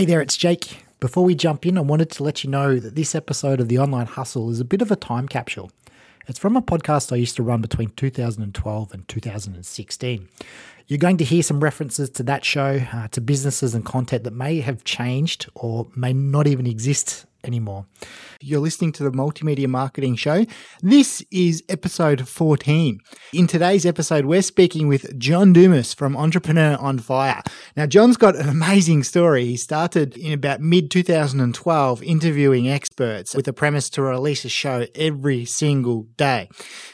Hey there, it's Jake. Before we jump in, I wanted to let you know that this episode of The Online Hustle is a bit of a time capsule. It's from a podcast I used to run between 2012 and 2016. You're going to hear some references to that show, uh, to businesses and content that may have changed or may not even exist anymore. You're listening to the Multimedia Marketing Show. This is episode 14. In today's episode, we're speaking with John Dumas from Entrepreneur on Fire. Now, John's got an amazing story. He started in about mid 2012 interviewing experts with a premise to release a show every single day.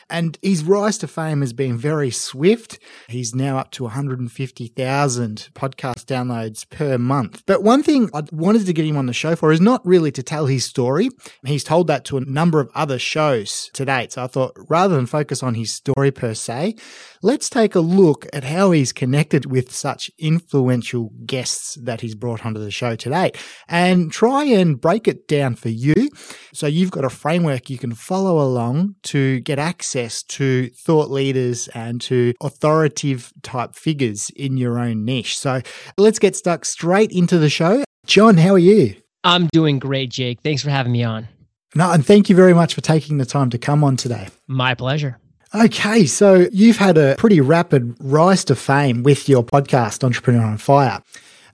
And his rise to fame has been very swift. He's now up to 150,000 podcast downloads per month. But one thing I wanted to get him on the show for is not really to tell his story. He's told that to a number of other shows to date. So I thought rather than focus on his story per se, let's take a look at how he's connected with such influential guests that he's brought onto the show today and try and break it down for you. So you've got a framework you can follow along to get access to thought leaders and to authoritative type figures in your own niche. So let's get stuck straight into the show. John, how are you? I'm doing great, Jake. Thanks for having me on. No, and thank you very much for taking the time to come on today. My pleasure. Okay, so you've had a pretty rapid rise to fame with your podcast, Entrepreneur on Fire.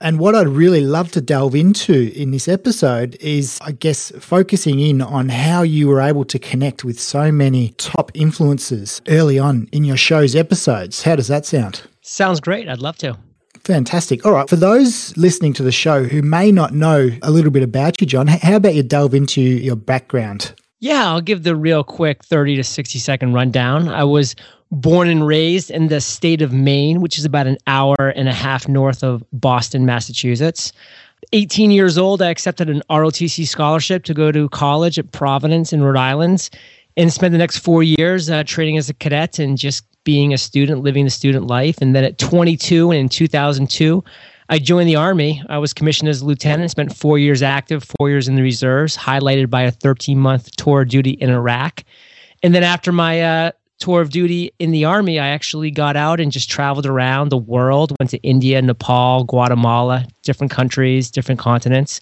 And what I'd really love to delve into in this episode is, I guess, focusing in on how you were able to connect with so many top influencers early on in your show's episodes. How does that sound? Sounds great. I'd love to. Fantastic. All right. For those listening to the show who may not know a little bit about you, John, how about you delve into your background? Yeah, I'll give the real quick 30 to 60 second rundown. I was born and raised in the state of Maine, which is about an hour and a half north of Boston, Massachusetts. 18 years old, I accepted an ROTC scholarship to go to college at Providence in Rhode Island and spent the next four years uh, training as a cadet and just being a student, living the student life. And then at 22 and in 2002, I joined the Army. I was commissioned as a lieutenant, spent four years active, four years in the reserves, highlighted by a 13 month tour of duty in Iraq. And then after my uh, tour of duty in the Army, I actually got out and just traveled around the world, went to India, Nepal, Guatemala, different countries, different continents.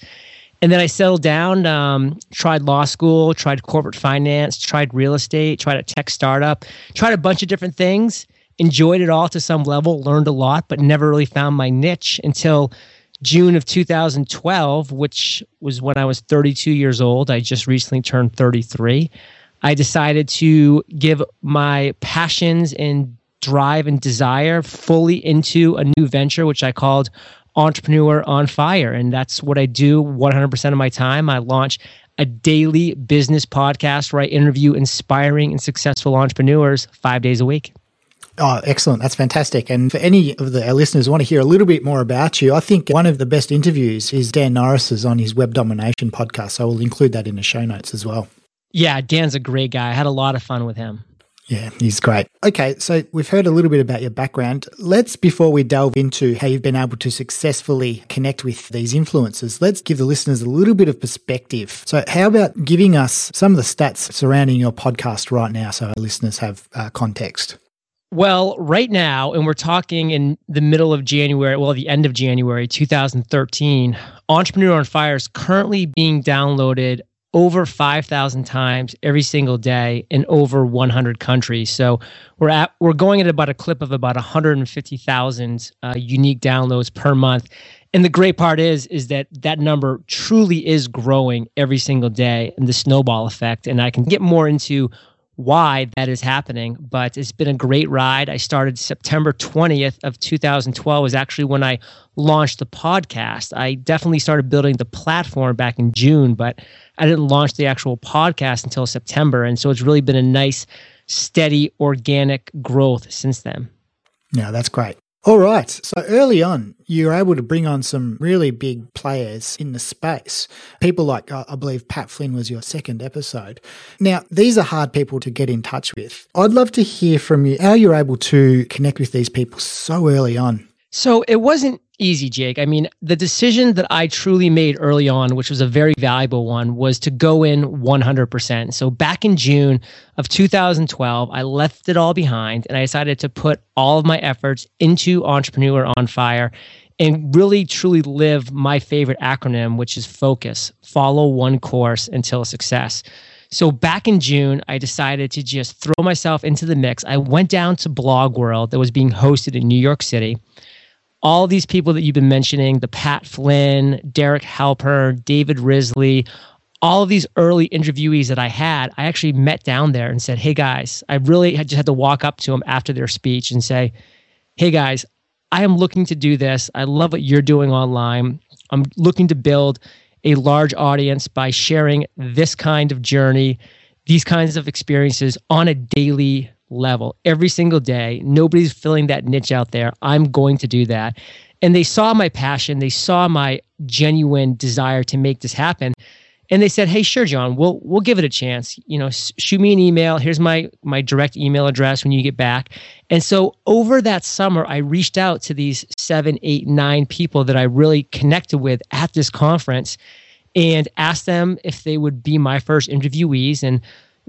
And then I settled down, um, tried law school, tried corporate finance, tried real estate, tried a tech startup, tried a bunch of different things enjoyed it all to some level, learned a lot, but never really found my niche until June of 2012, which was when I was 32 years old. I just recently turned 33. I decided to give my passions and drive and desire fully into a new venture, which I called Entrepreneur on Fire. And that's what I do 100% of my time. I launch a daily business podcast where I interview inspiring and successful entrepreneurs five days a week. Oh, excellent. That's fantastic. And for any of the, our listeners who want to hear a little bit more about you, I think one of the best interviews is Dan Norris's on his Web Domination podcast. So we'll include that in the show notes as well. Yeah, Dan's a great guy. I had a lot of fun with him. Yeah, he's great. Okay, so we've heard a little bit about your background. Let's, before we delve into how you've been able to successfully connect with these influencers, let's give the listeners a little bit of perspective. So, how about giving us some of the stats surrounding your podcast right now so our listeners have uh, context? Well, right now, and we're talking in the middle of January, well, the end of January 2013, Entrepreneur on Fire is currently being downloaded over 5,000 times every single day in over 100 countries. So we're at we're going at about a clip of about 150,000 uh, unique downloads per month. And the great part is is that that number truly is growing every single day and the snowball effect. And I can get more into why that is happening, but it's been a great ride. I started September 20th of 2012 was actually when I launched the podcast. I definitely started building the platform back in June, but I didn't launch the actual podcast until September. And so it's really been a nice, steady, organic growth since then. Yeah, that's great. All right. So early on, you were able to bring on some really big players in the space. People like, uh, I believe Pat Flynn was your second episode. Now, these are hard people to get in touch with. I'd love to hear from you how you're able to connect with these people so early on. So it wasn't easy, Jake. I mean, the decision that I truly made early on, which was a very valuable one, was to go in 100%. So back in June of 2012, I left it all behind and I decided to put all of my efforts into Entrepreneur on Fire and really truly live my favorite acronym, which is focus, follow one course until success. So back in June, I decided to just throw myself into the mix. I went down to Blog World that was being hosted in New York City. All these people that you've been mentioning, the Pat Flynn, Derek Halpern, David Risley, all of these early interviewees that I had, I actually met down there and said, Hey guys, I really had just had to walk up to them after their speech and say, Hey guys, I am looking to do this. I love what you're doing online. I'm looking to build a large audience by sharing this kind of journey, these kinds of experiences on a daily level every single day. Nobody's filling that niche out there. I'm going to do that. And they saw my passion, they saw my genuine desire to make this happen and they said, "Hey, sure, John, we'll we'll give it a chance. You know, shoot me an email. Here's my my direct email address when you get back." And so over that summer, I reached out to these seven, eight, nine people that I really connected with at this conference, and asked them if they would be my first interviewees, and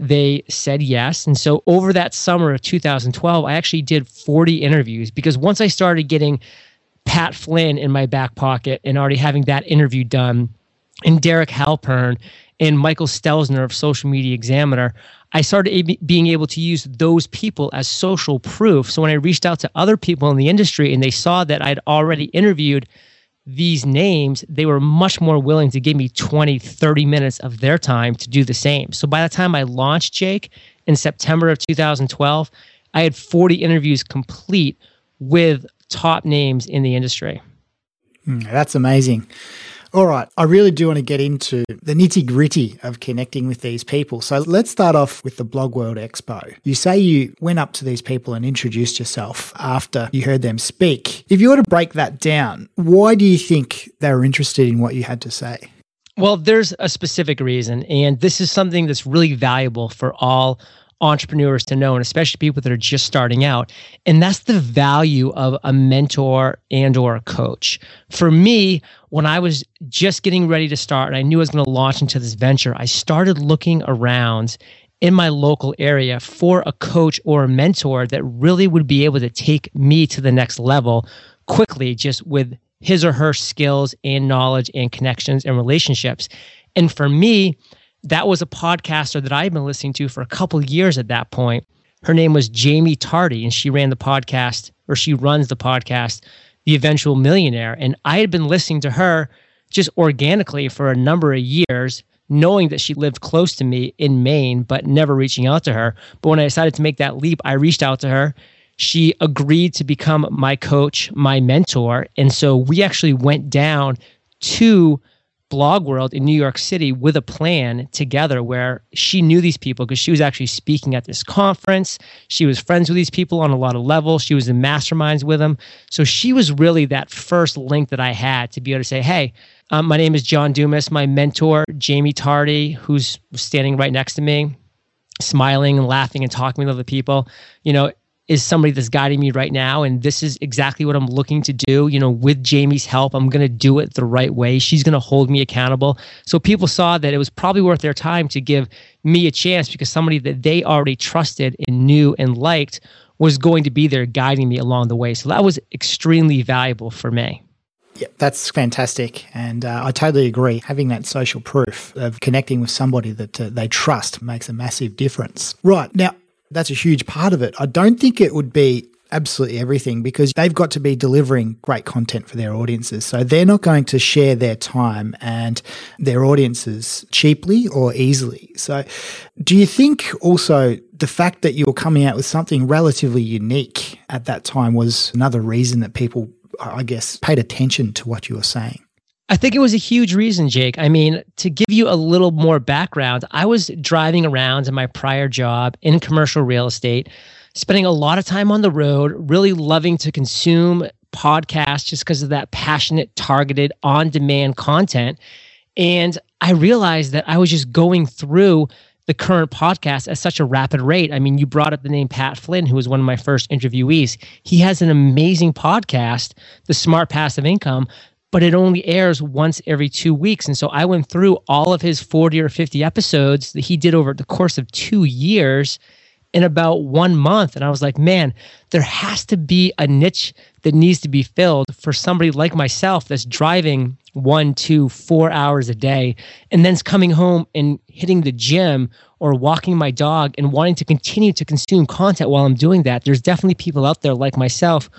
they said yes. And so over that summer of 2012, I actually did 40 interviews because once I started getting Pat Flynn in my back pocket and already having that interview done and Derek Halpern and Michael Stelzner of Social Media Examiner, I started being able to use those people as social proof. So when I reached out to other people in the industry and they saw that I'd already interviewed these names, they were much more willing to give me 20, 30 minutes of their time to do the same. So by the time I launched Jake in September of 2012, I had 40 interviews complete with top names in the industry. Mm, that's amazing. All right. I really do want to get into the nitty gritty of connecting with these people. So let's start off with the Blog World Expo. You say you went up to these people and introduced yourself after you heard them speak. If you were to break that down, why do you think they were interested in what you had to say? Well, there's a specific reason, and this is something that's really valuable for all entrepreneurs to know and especially people that are just starting out. And that's the value of a mentor and or a coach. For me when i was just getting ready to start and i knew i was going to launch into this venture i started looking around in my local area for a coach or a mentor that really would be able to take me to the next level quickly just with his or her skills and knowledge and connections and relationships. And for me that was a podcaster that I had been listening to for a couple years at that point. Her name was Jaime Tardy, and she ran the podcast, or she runs the podcast, The Eventual Millionaire. And I had been listening to her just organically for a number of years, knowing that she lived close to me in Maine, but never reaching out to her. But when I decided to make that leap, I reached out to her. She agreed to become my coach, my mentor. And so we actually went down to blog world in New York City with a plan together where she knew these people because she was actually speaking at this conference. She was friends with these people on a lot of levels. She was in masterminds with them. So she was really that first link that I had to be able to say, hey, um, my name is John Dumas. My mentor, Jaime Tardy, who's standing right next to me, smiling and laughing and talking with other people. You know, is somebody that's guiding me right now and this is exactly what i'm looking to do you know with Jaime's help i'm going to do it the right way she's going to hold me accountable so people saw that it was probably worth their time to give me a chance because somebody that they already trusted and knew and liked was going to be there guiding me along the way so that was extremely valuable for me yeah, that's fantastic. And uh, I totally agree. Having that social proof of connecting with somebody that uh, they trust makes a massive difference. Right. Now, that's a huge part of it. I don't think it would be absolutely everything because they've got to be delivering great content for their audiences. So they're not going to share their time and their audiences cheaply or easily. So do you think also the fact that you were coming out with something relatively unique at that time was another reason that people, I guess, paid attention to what you were saying? I think it was a huge reason, Jake. I mean, to give you a little more background, I was driving around in my prior job in commercial real estate, spending a lot of time on the road, really loving to consume podcasts just because of that passionate, targeted, on demand content. And I realized that I was just going through the current podcast at such a rapid rate. I mean, you brought up the name Pat Flynn, who was one of my first interviewees. He has an amazing podcast, The Smart Passive Income, but it only airs once every two weeks. And so I went through all of his 40 or 50 episodes that he did over the course of two years in about one month. And I was like, man, there has to be a niche that needs to be filled for somebody like myself that's driving one, two, four hours a day, and then's coming home and hitting the gym or walking my dog and wanting to continue to consume content while I'm doing that. There's definitely people out there like myself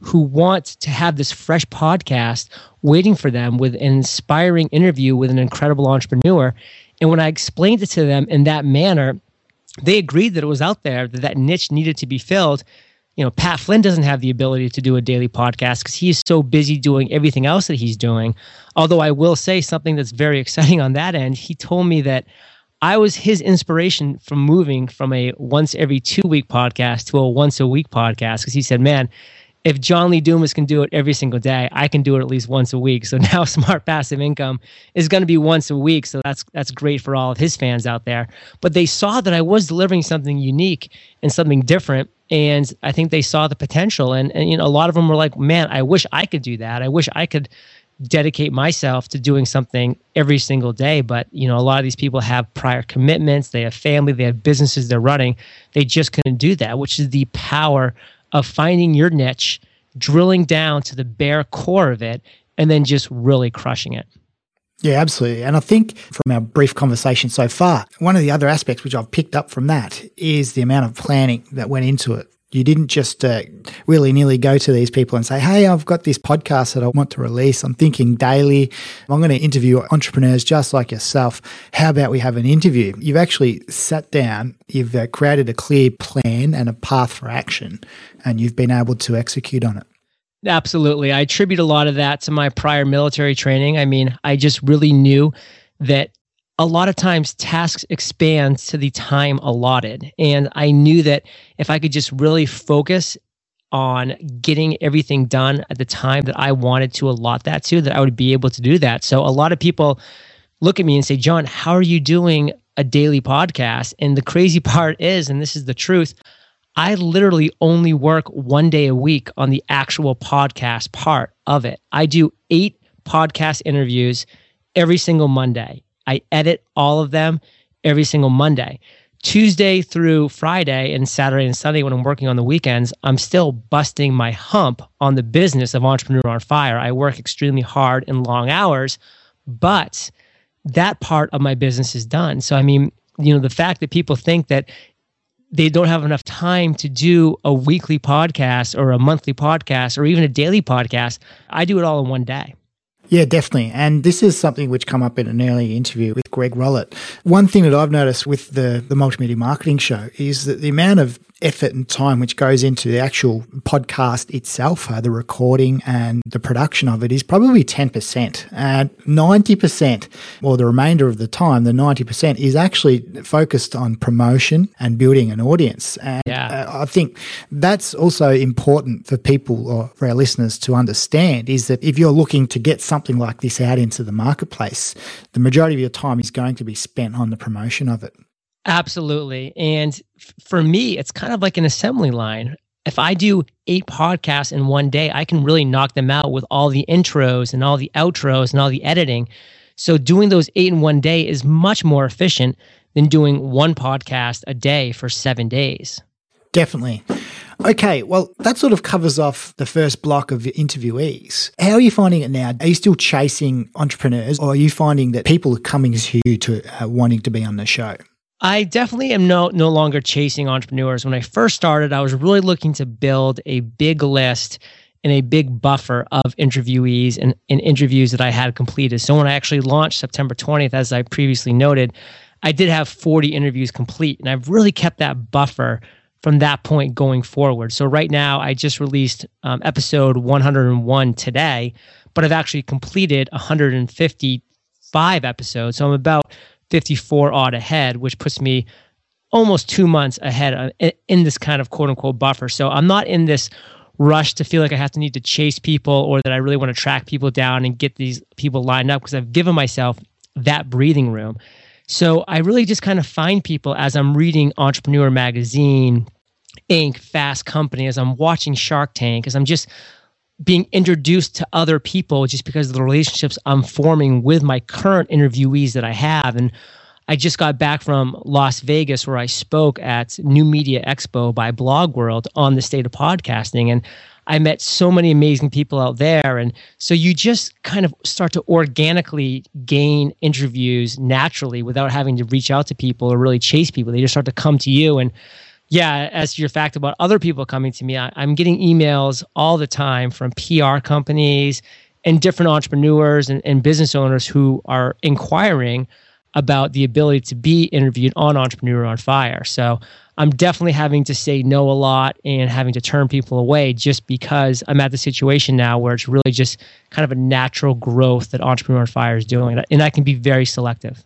who want to have this fresh podcast waiting for them with an inspiring interview with an incredible entrepreneur. And when I explained it to them in that manner, they agreed that it was out there, that that niche needed to be filled. You know, Pat Flynn doesn't have the ability to do a daily podcast because he is so busy doing everything else that he's doing. Although I will say something that's very exciting on that end. He told me that I was his inspiration from moving from a once every two week podcast to a once a week podcast because he said, man, if John Lee Dumas can do it every single day, I can do it at least once a week. So now Smart Passive Income is going to be once a week. So that's that's great for all of his fans out there. But they saw that I was delivering something unique and something different. And I think they saw the potential. And, and you know, a lot of them were like, man, I wish I could do that. I wish I could dedicate myself to doing something every single day but you know a lot of these people have prior commitments they have family they have businesses they're running they just couldn't do that which is the power of finding your niche, drilling down to the bare core of it, and then just really crushing it. Yeah, absolutely. And I think from our brief conversation so far, one of the other aspects which I've picked up from that is the amount of planning that went into it. You didn't just uh, willy nilly go to these people and say, Hey, I've got this podcast that I want to release. I'm thinking daily. I'm going to interview entrepreneurs just like yourself. How about we have an interview? You've actually sat down, you've uh, created a clear plan and a path for action, and you've been able to execute on it. Absolutely. I attribute a lot of that to my prior military training. I mean, I just really knew that a lot of times tasks expand to the time allotted. And I knew that if I could just really focus on getting everything done at the time that I wanted to allot that to, that I would be able to do that. So a lot of people look at me and say, John, how are you doing a daily podcast? And the crazy part is, and this is the truth, I literally only work one day a week on the actual podcast part of it. I do eight podcast interviews every single Monday. I edit all of them every single Monday. Tuesday through Friday and Saturday and Sunday when I'm working on the weekends, I'm still busting my hump on the business of Entrepreneur on Fire. I work extremely hard and long hours, but that part of my business is done. So, I mean, you know, the fact that people think that they don't have enough time to do a weekly podcast or a monthly podcast or even a daily podcast, I do it all in one day. Yeah, definitely. And this is something which come up in an earlier interview with Greg Rollett. One thing that I've noticed with the, the multimedia marketing show is that the amount of effort and time which goes into the actual podcast itself, uh, the recording and the production of it is probably 10%. And 90%, or the remainder of the time, the 90% is actually focused on promotion and building an audience. And yeah. uh, I think that's also important for people or for our listeners to understand is that if you're looking to get something like this out into the marketplace, the majority of your time is going to be spent on the promotion of it. Absolutely. And for me, it's kind of like an assembly line. If I do eight podcasts in one day, I can really knock them out with all the intros and all the outros and all the editing. So doing those eight in one day is much more efficient than doing one podcast a day for seven days. Definitely. Okay, well, that sort of covers off the first block of interviewees. How are you finding it now? Are you still chasing entrepreneurs, or are you finding that people are coming to you to uh, wanting to be on the show? I definitely am no no longer chasing entrepreneurs. When I first started, I was really looking to build a big list and a big buffer of interviewees and, and interviews that I had completed. So when I actually launched September 20th, as I previously noted, I did have 40 interviews complete, and I've really kept that buffer from that point going forward. So right now, I just released um, episode 101 today, but I've actually completed 155 episodes. So I'm about 54 odd ahead, which puts me almost two months ahead uh, in this kind of quote unquote buffer. So I'm not in this rush to feel like I have to need to chase people or that I really want to track people down and get these people lined up because I've given myself that breathing room. So I really just kind of find people as I'm reading Entrepreneur Magazine, Inc., Fast Company, as I'm watching Shark Tank, as I'm just being introduced to other people just because of the relationships I'm forming with my current interviewees that I have. And I just got back from Las Vegas where I spoke at New Media Expo by Blog World on the state of podcasting. And I met so many amazing people out there. And so you just kind of start to organically gain interviews naturally without having to reach out to people or really chase people. They just start to come to you. And yeah, as to your fact about other people coming to me, I, I'm getting emails all the time from PR companies and different entrepreneurs and, and business owners who are inquiring about the ability to be interviewed on Entrepreneur on Fire. So I'm definitely having to say no a lot and having to turn people away just because I'm at the situation now where it's really just kind of a natural growth that Entrepreneur on Fire is doing. And I can be very selective.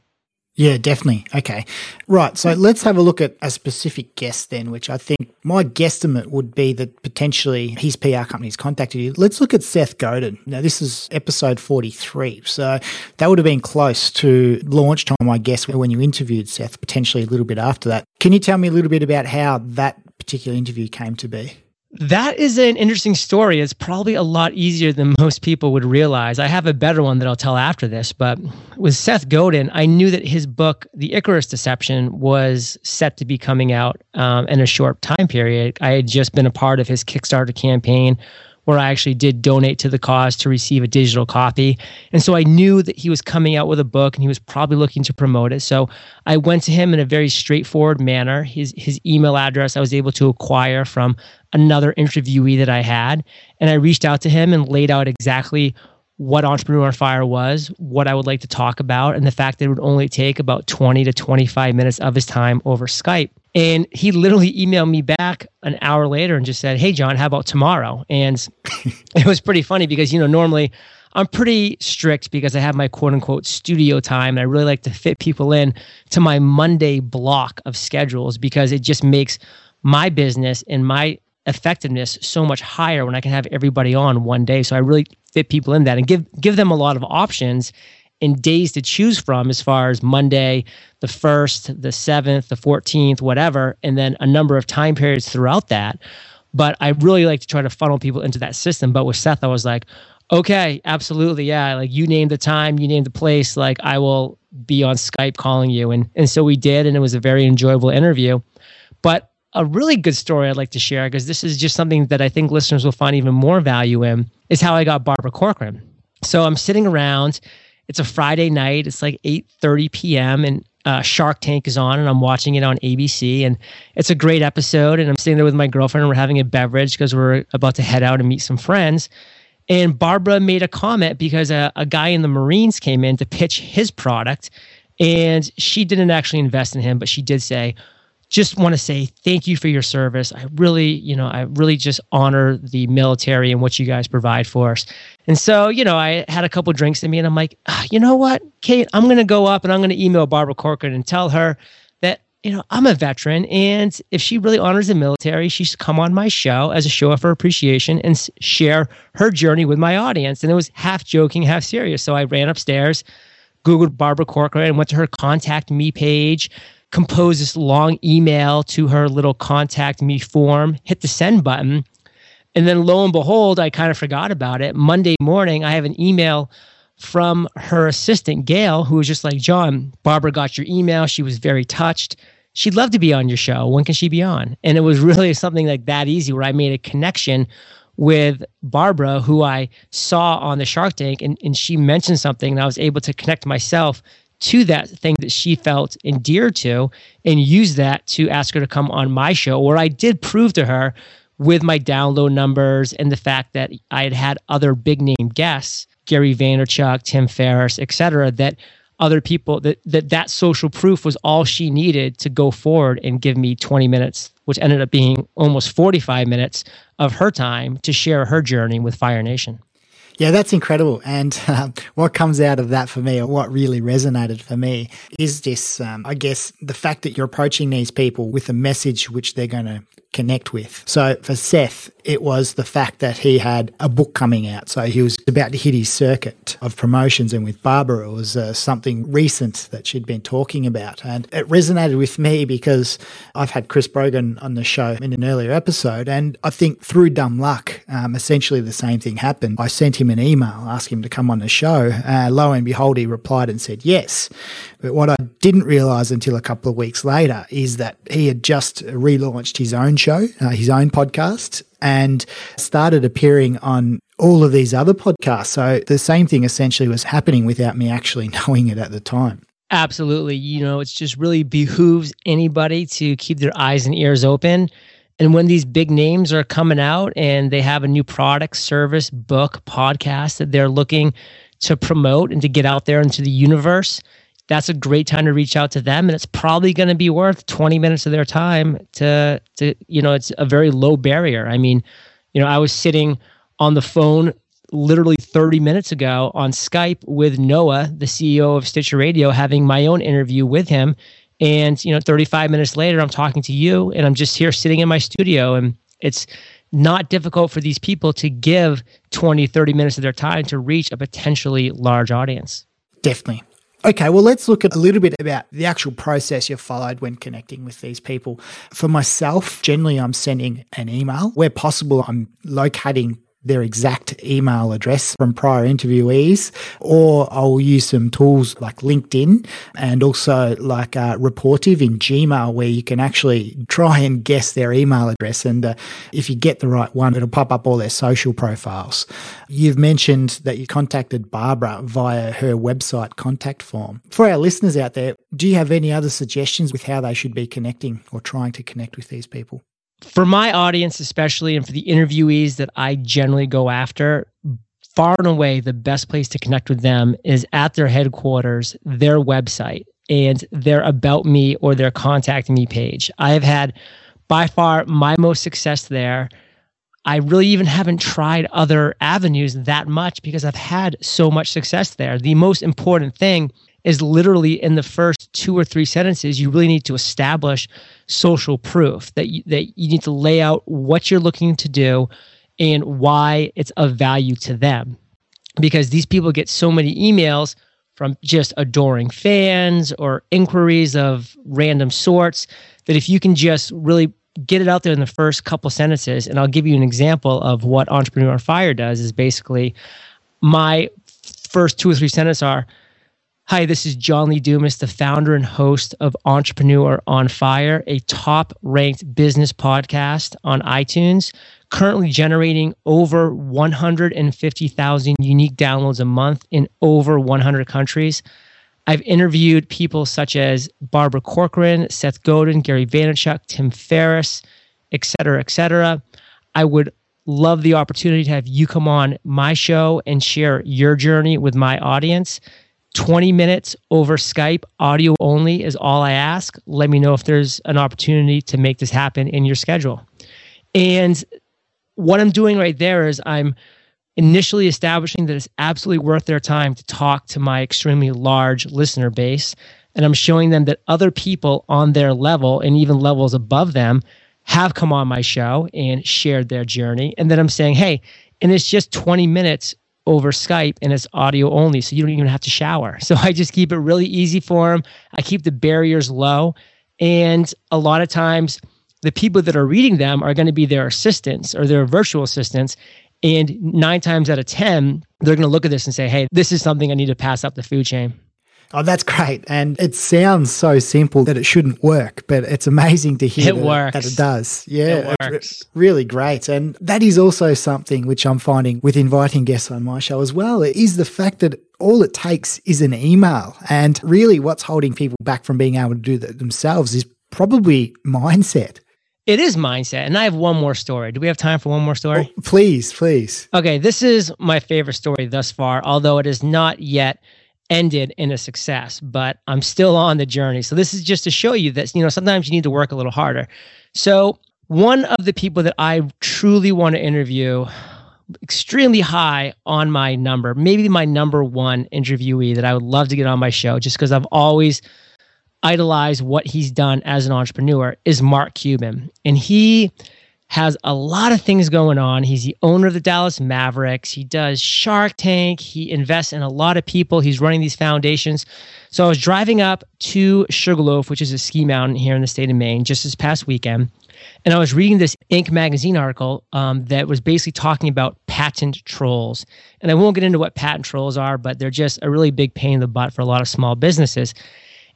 Yeah, definitely. Okay. Right. So let's have a look at a specific guest then, which I think my guesstimate would be that potentially his PR company's contacted you. Let's look at Seth Godin. Now, this is episode 43. So that would have been close to launch time, I guess, when you interviewed Seth, potentially a little bit after that. Can you tell me a little bit about how that particular interview came to be? That is an interesting story. It's probably a lot easier than most people would realize. I have a better one that I'll tell after this, but with Seth Godin, I knew that his book, The Icarus Deception, was set to be coming out um, in a short time period. I had just been a part of his Kickstarter campaign where I actually did donate to the cause to receive a digital copy. And so I knew that he was coming out with a book and he was probably looking to promote it. So I went to him in a very straightforward manner. His his email address I was able to acquire from another interviewee that I had. And I reached out to him and laid out exactly what Entrepreneur Fire was, what I would like to talk about, and the fact that it would only take about 20 to 25 minutes of his time over Skype. And he literally emailed me back an hour later and just said, Hey, John, how about tomorrow? And it was pretty funny because, you know, normally I'm pretty strict because I have my quote unquote studio time and I really like to fit people in to my Monday block of schedules because it just makes my business and my effectiveness so much higher when I can have everybody on one day. So I really fit people in that and give give them a lot of options and days to choose from as far as Monday, the 1st, the 7th, the 14th, whatever, and then a number of time periods throughout that. But I really like to try to funnel people into that system. But with Seth, I was like, okay, absolutely. Yeah. Like you name the time, you name the place, like I will be on Skype calling you. And, and so we did. And it was a very enjoyable interview. But a really good story I'd like to share, because this is just something that I think listeners will find even more value in, is how I got Barbara Corcoran. So I'm sitting around. It's a Friday night. It's like 8:30 p.m. and uh, Shark Tank is on, and I'm watching it on ABC. And it's a great episode. And I'm sitting there with my girlfriend, and we're having a beverage because we're about to head out and meet some friends. And Barbara made a comment because a, a guy in the Marines came in to pitch his product, and she didn't actually invest in him, but she did say, just want to say thank you for your service. I really, you know, I really just honor the military and what you guys provide for us. And so, you know, I had a couple drinks in me and I'm like, ah, you know what, Kate, I'm going to go up and I'm going to email Barbara Corcoran and tell her that, you know, I'm a veteran. And if she really honors the military, she should come on my show as a show of her appreciation and share her journey with my audience. And it was half joking, half serious. So I ran upstairs, Googled Barbara Corcoran and went to her contact me page compose this long email to her little contact me form, hit the send button. And then lo and behold, I kind of forgot about it. Monday morning, I have an email from her assistant, Gail, who was just like, John, Barbara got your email. She was very touched. She'd love to be on your show. When can she be on? And it was really something like that easy where I made a connection with Barbara, who I saw on the Shark Tank, and, and she mentioned something, and I was able to connect myself to that thing that she felt endeared to and use that to ask her to come on my show where I did prove to her with my download numbers and the fact that I had had other big name guests, Gary Vaynerchuk, Tim Ferriss, etc., that other people that, that that social proof was all she needed to go forward and give me 20 minutes, which ended up being almost 45 minutes of her time to share her journey with Fire Nation. Yeah, that's incredible. And uh, what comes out of that for me, or what really resonated for me, is this um, I guess, the fact that you're approaching these people with a message which they're going to connect with. So for Seth, it was the fact that he had a book coming out. So he was about to hit his circuit of promotions. And with Barbara, it was uh, something recent that she'd been talking about. And it resonated with me because I've had Chris Brogan on the show in an earlier episode. And I think through dumb luck, um, essentially the same thing happened. I sent him an email asking him to come on the show. Uh, lo and behold, he replied and said yes. But what I didn't realize until a couple of weeks later is that he had just relaunched his own show, uh, his own podcast, and started appearing on all of these other podcasts. So the same thing essentially was happening without me actually knowing it at the time. Absolutely. You know, it's just really behooves anybody to keep their eyes and ears open. And when these big names are coming out and they have a new product, service, book, podcast that they're looking to promote and to get out there into the universe, that's a great time to reach out to them. And it's probably going to be worth 20 minutes of their time to to you know it's a very low barrier. I mean you know i was sitting on the phone literally 30 minutes ago on skype with noah the ceo of stitcher radio having my own interview with him. And you know 35 minutes later i'm talking to you and i'm just here sitting in my studio. And it's not difficult for these people to give 20 30 minutes of their time to reach a potentially large audience. Definitely Okay, well, let's look at a little bit about the actual process you followed when connecting with these people. For myself, generally, I'm sending an email. Where possible, I'm locating their exact email address from prior interviewees, or I'll use some tools like LinkedIn and also like uh, Rapportive in Gmail, where you can actually try and guess their email address. And uh, if you get the right one, it'll pop up all their social profiles. You've mentioned that you contacted Barbara via her website contact form. For our listeners out there, do you have any other suggestions with how they should be connecting or trying to connect with these people? For my audience, especially, and for the interviewees that I generally go after, far and away the best place to connect with them is at their headquarters, their website, and their About Me or their Contact Me page. I have had by far my most success there. I really even haven't tried other avenues that much because I've had so much success there. The most important thing is literally in the first two or three sentences you really need to establish social proof that you, that you need to lay out what you're looking to do and why it's of value to them. Because these people get so many emails from just adoring fans or inquiries of random sorts that if you can just really get it out there in the first couple sentences and I'll give you an example of what entrepreneur fire does is basically my first two or three sentences are Hi, this is John Lee Dumas, the founder and host of Entrepreneur on Fire, a top ranked business podcast on iTunes, currently generating over 150,000 unique downloads a month in over 100 countries. I've interviewed people such as Barbara Corcoran, Seth Godin, Gary Vaynerchuk, Tim Ferriss, et cetera, et cetera. I would love the opportunity to have you come on my show and share your journey with my audience. 20 minutes over Skype, audio only is all I ask. Let me know if there's an opportunity to make this happen in your schedule. And what I'm doing right there is I'm initially establishing that it's absolutely worth their time to talk to my extremely large listener base. And I'm showing them that other people on their level and even levels above them have come on my show and shared their journey. And then I'm saying, hey, and it's just 20 minutes over Skype and it's audio only. So you don't even have to shower. So I just keep it really easy for them. I keep the barriers low. And a lot of times, the people that are reading them are going to be their assistants or their virtual assistants. And nine times out of 10, they're going to look at this and say, hey, this is something I need to pass up the food chain. Oh, that's great. And it sounds so simple that it shouldn't work, but it's amazing to hear it that, works. that it does. Yeah, it works. really great. And that is also something which I'm finding with inviting guests on my show as well is the fact that all it takes is an email. And really, what's holding people back from being able to do that themselves is probably mindset. It is mindset. And I have one more story. Do we have time for one more story? Oh, please, please. Okay, this is my favorite story thus far, although it is not yet ended in a success, but I'm still on the journey. So this is just to show you that, you know, sometimes you need to work a little harder. So one of the people that I truly want to interview extremely high on my number, maybe my number one interviewee that I would love to get on my show just because I've always idolized what he's done as an entrepreneur is Mark Cuban. And he has a lot of things going on. He's the owner of the Dallas Mavericks. He does Shark Tank. He invests in a lot of people. He's running these foundations. So I was driving up to Sugarloaf, which is a ski mountain here in the state of Maine, just this past weekend. And I was reading this Inc. magazine article um, that was basically talking about patent trolls. And I won't get into what patent trolls are, but they're just a really big pain in the butt for a lot of small businesses.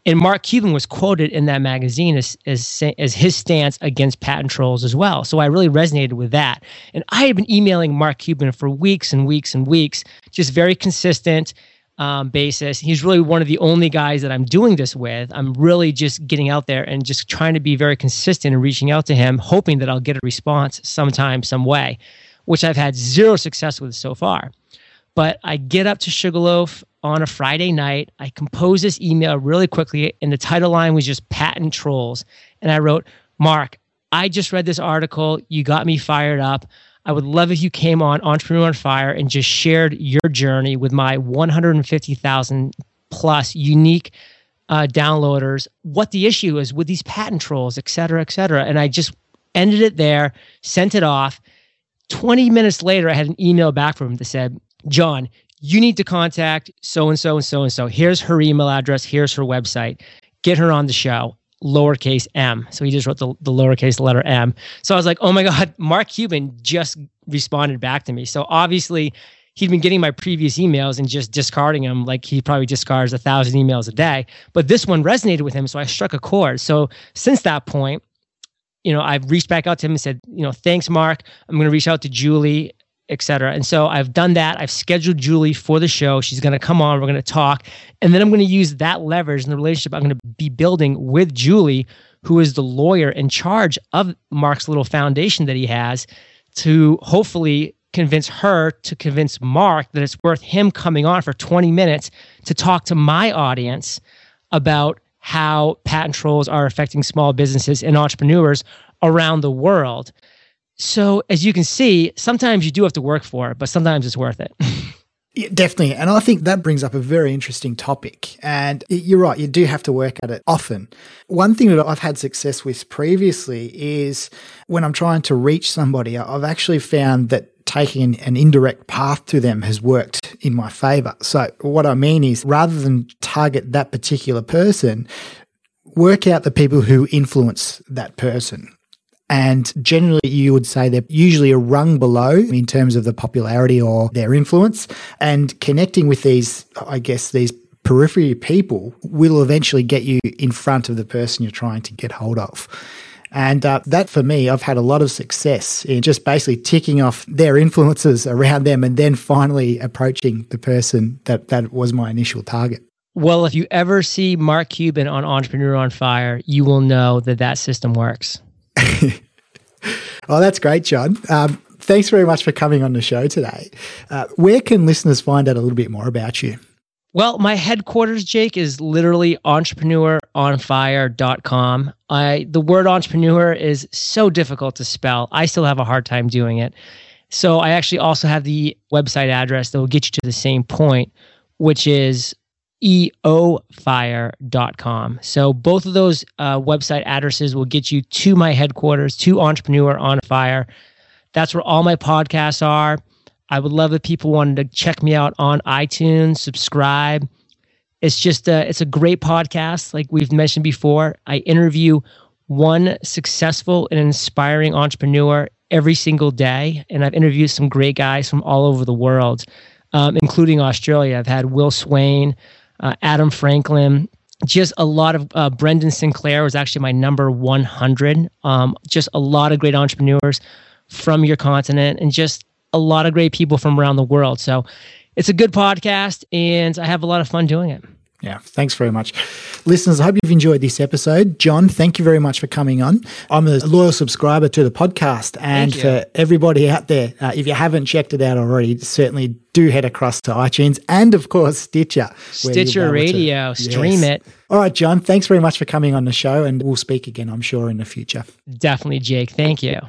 And Mark Cuban was quoted in that magazine as, as, as his stance against patent trolls as well. So I really resonated with that. And I had been emailing Mark Cuban for weeks and weeks and weeks, just very consistent um, basis. He's really one of the only guys that I'm doing this with. I'm really just getting out there and just trying to be very consistent and reaching out to him, hoping that I'll get a response sometime, some way, which I've had zero success with so far. But I get up to Sugarloaf on a Friday night. I compose this email really quickly, and the title line was just patent trolls. And I wrote, Mark, I just read this article. You got me fired up. I would love if you came on Entrepreneur on Fire and just shared your journey with my 150,000 plus unique uh, downloaders, what the issue is with these patent trolls, et cetera, et cetera. And I just ended it there, sent it off. 20 minutes later, I had an email back from him that said, John, you need to contact so and so and so and so. Here's her email address. Here's her website. Get her on the show. Lowercase m. So he just wrote the, the lowercase letter m. So I was like, oh my God, Mark Cuban just responded back to me. So obviously, he'd been getting my previous emails and just discarding them like he probably discards a thousand emails a day. But this one resonated with him. So I struck a chord. So since that point, you know, I've reached back out to him and said, you know, thanks, Mark. I'm going to reach out to Julie etc. And so I've done that. I've scheduled Julie for the show. She's going to come on. We're going to talk. And then I'm going to use that leverage in the relationship I'm going to be building with Julie, who is the lawyer in charge of Mark's little foundation that he has, to hopefully convince her to convince Mark that it's worth him coming on for 20 minutes to talk to my audience about how patent trolls are affecting small businesses and entrepreneurs around the world. So, as you can see, sometimes you do have to work for it, but sometimes it's worth it. Yeah, definitely. And I think that brings up a very interesting topic. And you're right, you do have to work at it often. One thing that I've had success with previously is when I'm trying to reach somebody, I've actually found that taking an indirect path to them has worked in my favor. So, what I mean is rather than target that particular person, work out the people who influence that person. And generally, you would say they're usually a rung below in terms of the popularity or their influence. And connecting with these, I guess, these periphery people will eventually get you in front of the person you're trying to get hold of. And uh, that for me, I've had a lot of success in just basically ticking off their influences around them and then finally approaching the person that, that was my initial target. Well, if you ever see Mark Cuban on Entrepreneur on Fire, you will know that that system works. oh, that's great, John. Um, thanks very much for coming on the show today. Uh, where can listeners find out a little bit more about you? Well, my headquarters, Jake, is literally entrepreneuronfire.com. I the word entrepreneur is so difficult to spell. I still have a hard time doing it. So I actually also have the website address that will get you to the same point, which is eofire.com. So both of those uh, website addresses will get you to my headquarters, to Entrepreneur on Fire. That's where all my podcasts are. I would love if people wanted to check me out on iTunes, subscribe. It's just a, it's a great podcast. Like we've mentioned before, I interview one successful and inspiring entrepreneur every single day. And I've interviewed some great guys from all over the world, um, including Australia. I've had Will Swain, uh, Adam Franklin, just a lot of uh, Brendan Sinclair was actually my number 100. Um, just a lot of great entrepreneurs from your continent and just a lot of great people from around the world. So it's a good podcast and I have a lot of fun doing it. Yeah, thanks very much. Listeners, I hope you've enjoyed this episode. John, thank you very much for coming on. I'm a loyal subscriber to the podcast. And for everybody out there, uh, if you haven't checked it out already, certainly do head across to iTunes and, of course, Stitcher. Stitcher Radio, to, stream yes. it. All right, John, thanks very much for coming on the show. And we'll speak again, I'm sure, in the future. Definitely, Jake. Thank you.